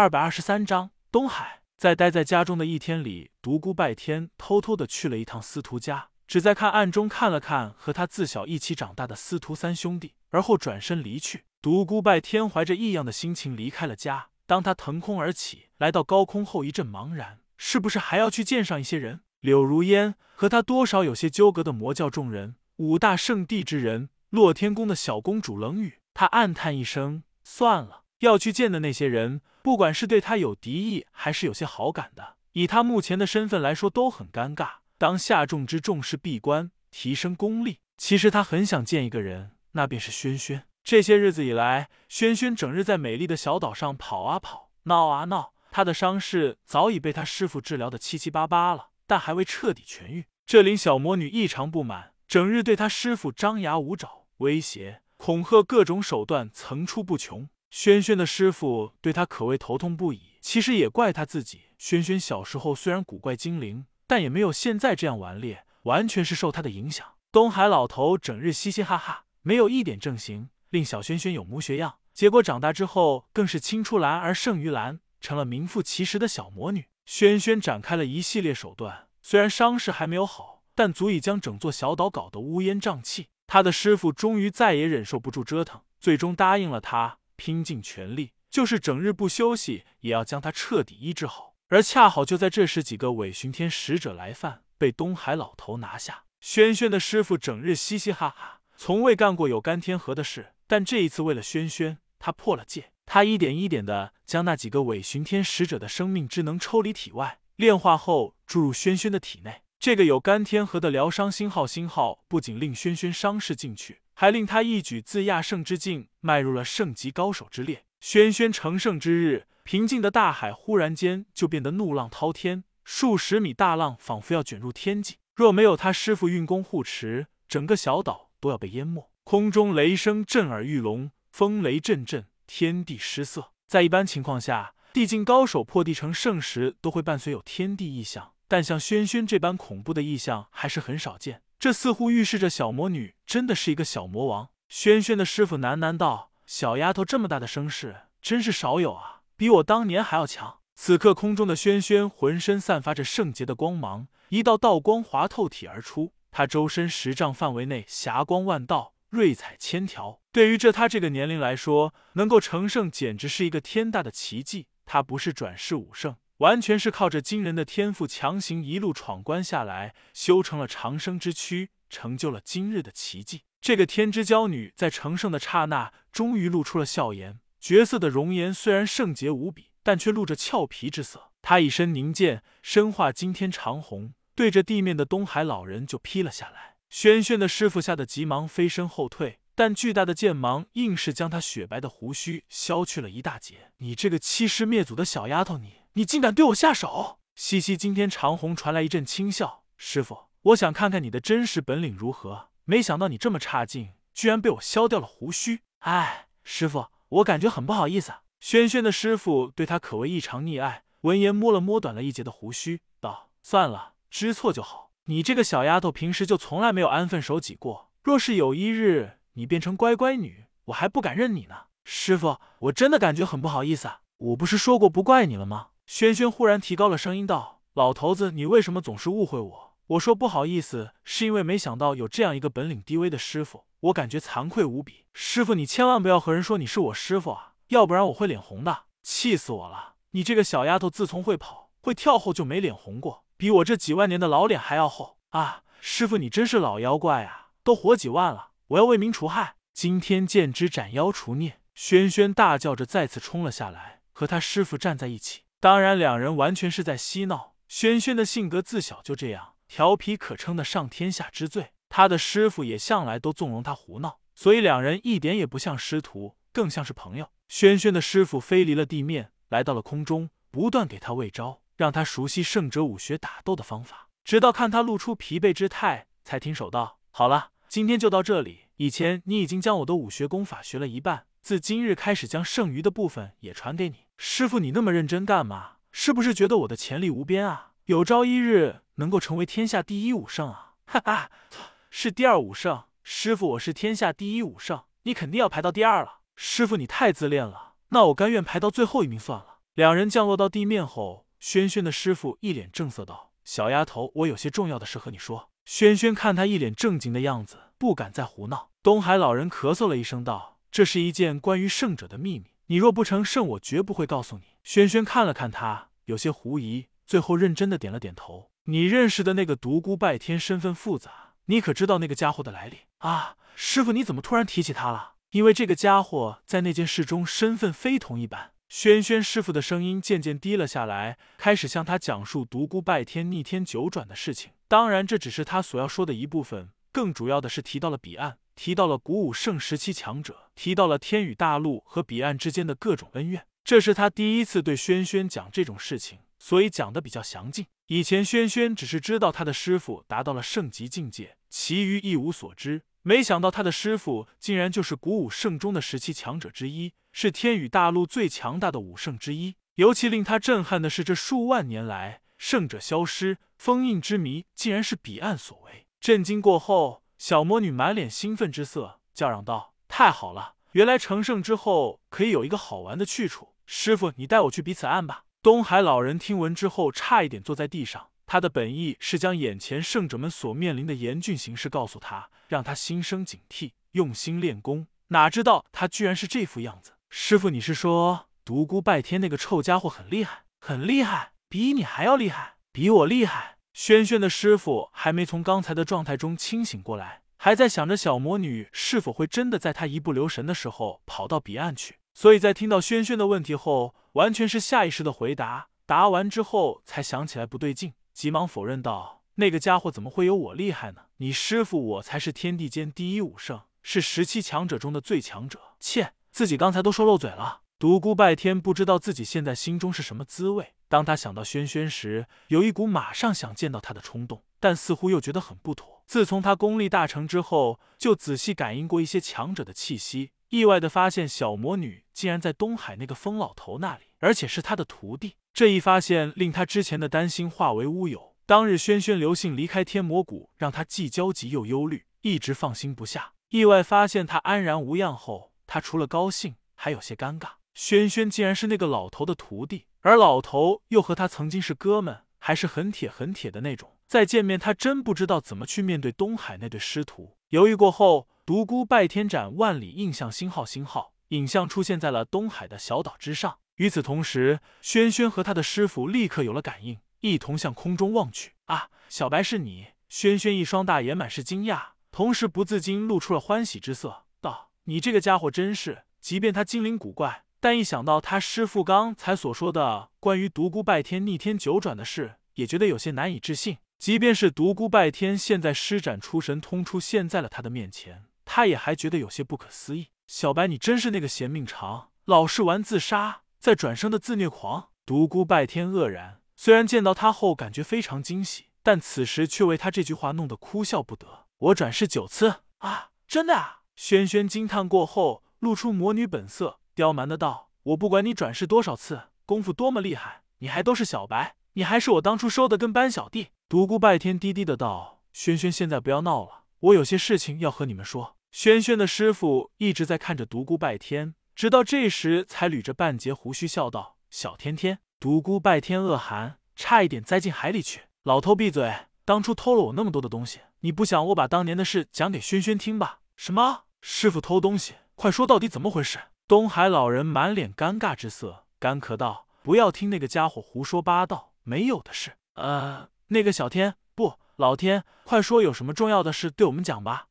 二百二十三章东海。在待在家中的一天里，独孤拜天偷偷的去了一趟司徒家，只在看暗中看了看和他自小一起长大的司徒三兄弟，而后转身离去。独孤拜天怀着异样的心情离开了家。当他腾空而起，来到高空后，一阵茫然，是不是还要去见上一些人？柳如烟和他多少有些纠葛的魔教众人，五大圣地之人，洛天宫的小公主冷雨。他暗叹一声，算了。要去见的那些人，不管是对他有敌意，还是有些好感的，以他目前的身份来说，都很尴尬。当下众之重视闭关，提升功力。其实他很想见一个人，那便是轩轩。这些日子以来，轩轩整日在美丽的小岛上跑啊跑，闹啊闹。他的伤势早已被他师傅治疗的七七八八了，但还未彻底痊愈。这令小魔女异常不满，整日对他师傅张牙舞爪，威胁、恐吓，各种手段层出不穷。轩轩的师傅对他可谓头痛不已。其实也怪他自己。轩轩小时候虽然古怪精灵，但也没有现在这样顽劣，完全是受他的影响。东海老头整日嘻嘻哈哈，没有一点正形，令小轩轩有模学样。结果长大之后，更是青出蓝而胜于蓝，成了名副其实的小魔女。轩轩展开了一系列手段，虽然伤势还没有好，但足以将整座小岛搞得乌烟瘴气。他的师傅终于再也忍受不住折腾，最终答应了他。拼尽全力，就是整日不休息，也要将他彻底医治好。而恰好就在这时，几个伪巡天使者来犯，被东海老头拿下。轩轩的师傅整日嘻嘻哈哈，从未干过有干天河的事，但这一次为了轩轩，他破了戒。他一点一点的将那几个伪巡天使者的生命之能抽离体外，炼化后注入轩轩的体内。这个有干天河的疗伤星号，星号不仅令轩轩伤势尽去。还令他一举自亚圣之境迈入了圣级高手之列。轩轩成圣之日，平静的大海忽然间就变得怒浪滔天，数十米大浪仿佛要卷入天际。若没有他师傅运功护持，整个小岛都要被淹没。空中雷声震耳欲聋，风雷阵阵，天地失色。在一般情况下，地境高手破地成圣时，都会伴随有天地异象，但像轩轩这般恐怖的异象还是很少见。这似乎预示着小魔女真的是一个小魔王。轩轩的师傅喃喃道：“小丫头这么大的声势，真是少有啊，比我当年还要强。”此刻空中的轩轩浑身散发着圣洁的光芒，一道道光华透体而出，他周身十丈范围内霞光万道，瑞彩千条。对于这他这个年龄来说，能够成圣简直是一个天大的奇迹。他不是转世武圣。完全是靠着惊人的天赋，强行一路闯关下来，修成了长生之躯，成就了今日的奇迹。这个天之娇女在成圣的刹那，终于露出了笑颜。绝色的容颜虽然圣洁无比，但却露着俏皮之色。她一身凝剑，身化惊天长虹，对着地面的东海老人就劈了下来。轩轩的师傅吓得急忙飞身后退，但巨大的剑芒硬是将他雪白的胡须削去了一大截。你这个欺师灭祖的小丫头，你！你竟敢对我下手！西西今天长虹传来一阵轻笑。师傅，我想看看你的真实本领如何。没想到你这么差劲，居然被我削掉了胡须。哎，师傅，我感觉很不好意思。轩轩的师傅对他可谓异常溺爱。闻言摸了摸短了一截的胡须，道：“算了，知错就好。你这个小丫头平时就从来没有安分守己过。若是有一日你变成乖乖女，我还不敢认你呢。师傅，我真的感觉很不好意思啊。我不是说过不怪你了吗？”轩轩忽然提高了声音道：“老头子，你为什么总是误会我？我说不好意思，是因为没想到有这样一个本领低微的师傅，我感觉惭愧无比。师傅，你千万不要和人说你是我师傅啊，要不然我会脸红的。气死我了！你这个小丫头，自从会跑会跳后就没脸红过，比我这几万年的老脸还要厚啊！师傅，你真是老妖怪啊，都活几万了，我要为民除害，今天见之斩妖除孽！”轩轩大叫着再次冲了下来，和他师傅站在一起。当然，两人完全是在嬉闹。轩轩的性格自小就这样，调皮可称得上天下之最。他的师傅也向来都纵容他胡闹，所以两人一点也不像师徒，更像是朋友。轩轩的师傅飞离了地面，来到了空中，不断给他喂招，让他熟悉圣者武学打斗的方法。直到看他露出疲惫之态，才停手道：“好了，今天就到这里。以前你已经将我的武学功法学了一半，自今日开始，将剩余的部分也传给你。”师傅，你那么认真干嘛？是不是觉得我的潜力无边啊？有朝一日能够成为天下第一武圣啊？哈哈，是第二武圣。师傅，我是天下第一武圣，你肯定要排到第二了。师傅，你太自恋了，那我甘愿排到最后一名算了。两人降落到地面后，轩轩的师傅一脸正色道：“小丫头，我有些重要的事和你说。”轩轩看他一脸正经的样子，不敢再胡闹。东海老人咳嗽了一声道：“这是一件关于圣者的秘密，你若不成圣，我绝不会告诉你。”轩轩看了看他，有些狐疑，最后认真的点了点头。你认识的那个独孤拜天身份复杂，你可知道那个家伙的来历啊？师傅，你怎么突然提起他了？因为这个家伙在那件事中身份非同一般。轩轩师傅的声音渐渐低了下来，开始向他讲述独孤拜天逆天九转的事情。当然，这只是他所要说的一部分，更主要的是提到了彼岸，提到了古武圣时期强者，提到了天宇大陆和彼岸之间的各种恩怨。这是他第一次对轩轩讲这种事情，所以讲的比较详尽。以前轩轩只是知道他的师傅达到了圣级境界，其余一无所知。没想到他的师傅竟然就是古武圣中的十七强者之一，是天宇大陆最强大的武圣之一。尤其令他震撼的是，这数万年来圣者消失，封印之谜竟然是彼岸所为。震惊过后，小魔女满脸兴奋之色，叫嚷道：“太好了！原来成圣之后可以有一个好玩的去处。师傅，你带我去彼此岸吧。”东海老人听闻之后，差一点坐在地上。他的本意是将眼前圣者们所面临的严峻形势告诉他，让他心生警惕，用心练功。哪知道他居然是这副样子。师傅，你是说独孤拜天那个臭家伙很厉害？很厉害？比你还要厉害？比我厉害？轩轩的师傅还没从刚才的状态中清醒过来，还在想着小魔女是否会真的在他一不留神的时候跑到彼岸去。所以在听到轩轩的问题后。完全是下意识的回答，答完之后才想起来不对劲，急忙否认道：“那个家伙怎么会有我厉害呢？你师傅我才是天地间第一武圣，是十七强者中的最强者。”切，自己刚才都说漏嘴了。独孤拜天不知道自己现在心中是什么滋味。当他想到轩轩时，有一股马上想见到他的冲动，但似乎又觉得很不妥。自从他功力大成之后，就仔细感应过一些强者的气息。意外的发现，小魔女竟然在东海那个疯老头那里，而且是他的徒弟。这一发现令他之前的担心化为乌有。当日轩轩留信离开天魔谷，让他既焦急又忧虑，一直放心不下。意外发现他安然无恙后，他除了高兴，还有些尴尬。轩轩竟然是那个老头的徒弟，而老头又和他曾经是哥们，还是很铁很铁的那种。再见面，他真不知道怎么去面对东海那对师徒。犹豫过后。独孤拜天斩万里印象星号星号影像出现在了东海的小岛之上。与此同时，轩轩和他的师傅立刻有了感应，一同向空中望去。啊，小白是你！轩轩一双大眼满是惊讶，同时不自禁露出了欢喜之色，道：“你这个家伙真是……即便他精灵古怪，但一想到他师傅刚才所说的关于独孤拜天逆天九转的事，也觉得有些难以置信。即便是独孤拜天现在施展出神通出现在了他的面前。”他也还觉得有些不可思议。小白，你真是那个嫌命长、老是玩自杀再转生的自虐狂！独孤拜天愕然，虽然见到他后感觉非常惊喜，但此时却为他这句话弄得哭笑不得。我转世九次啊，真的啊！轩轩惊叹过后，露出魔女本色，刁蛮的道：“我不管你转世多少次，功夫多么厉害，你还都是小白，你还是我当初收的跟班小弟。”独孤拜天低低的道：“轩轩，现在不要闹了，我有些事情要和你们说。”轩轩的师傅一直在看着独孤拜天，直到这时才捋着半截胡须笑道：“小天天。”独孤拜天恶寒，差一点栽进海里去。老头闭嘴！当初偷了我那么多的东西，你不想我把当年的事讲给轩轩听吧？什么？师傅偷东西？快说到底怎么回事？东海老人满脸尴尬之色，干咳道：“不要听那个家伙胡说八道，没有的事。”呃，那个小天不，老天，快说有什么重要的事对我们讲吧。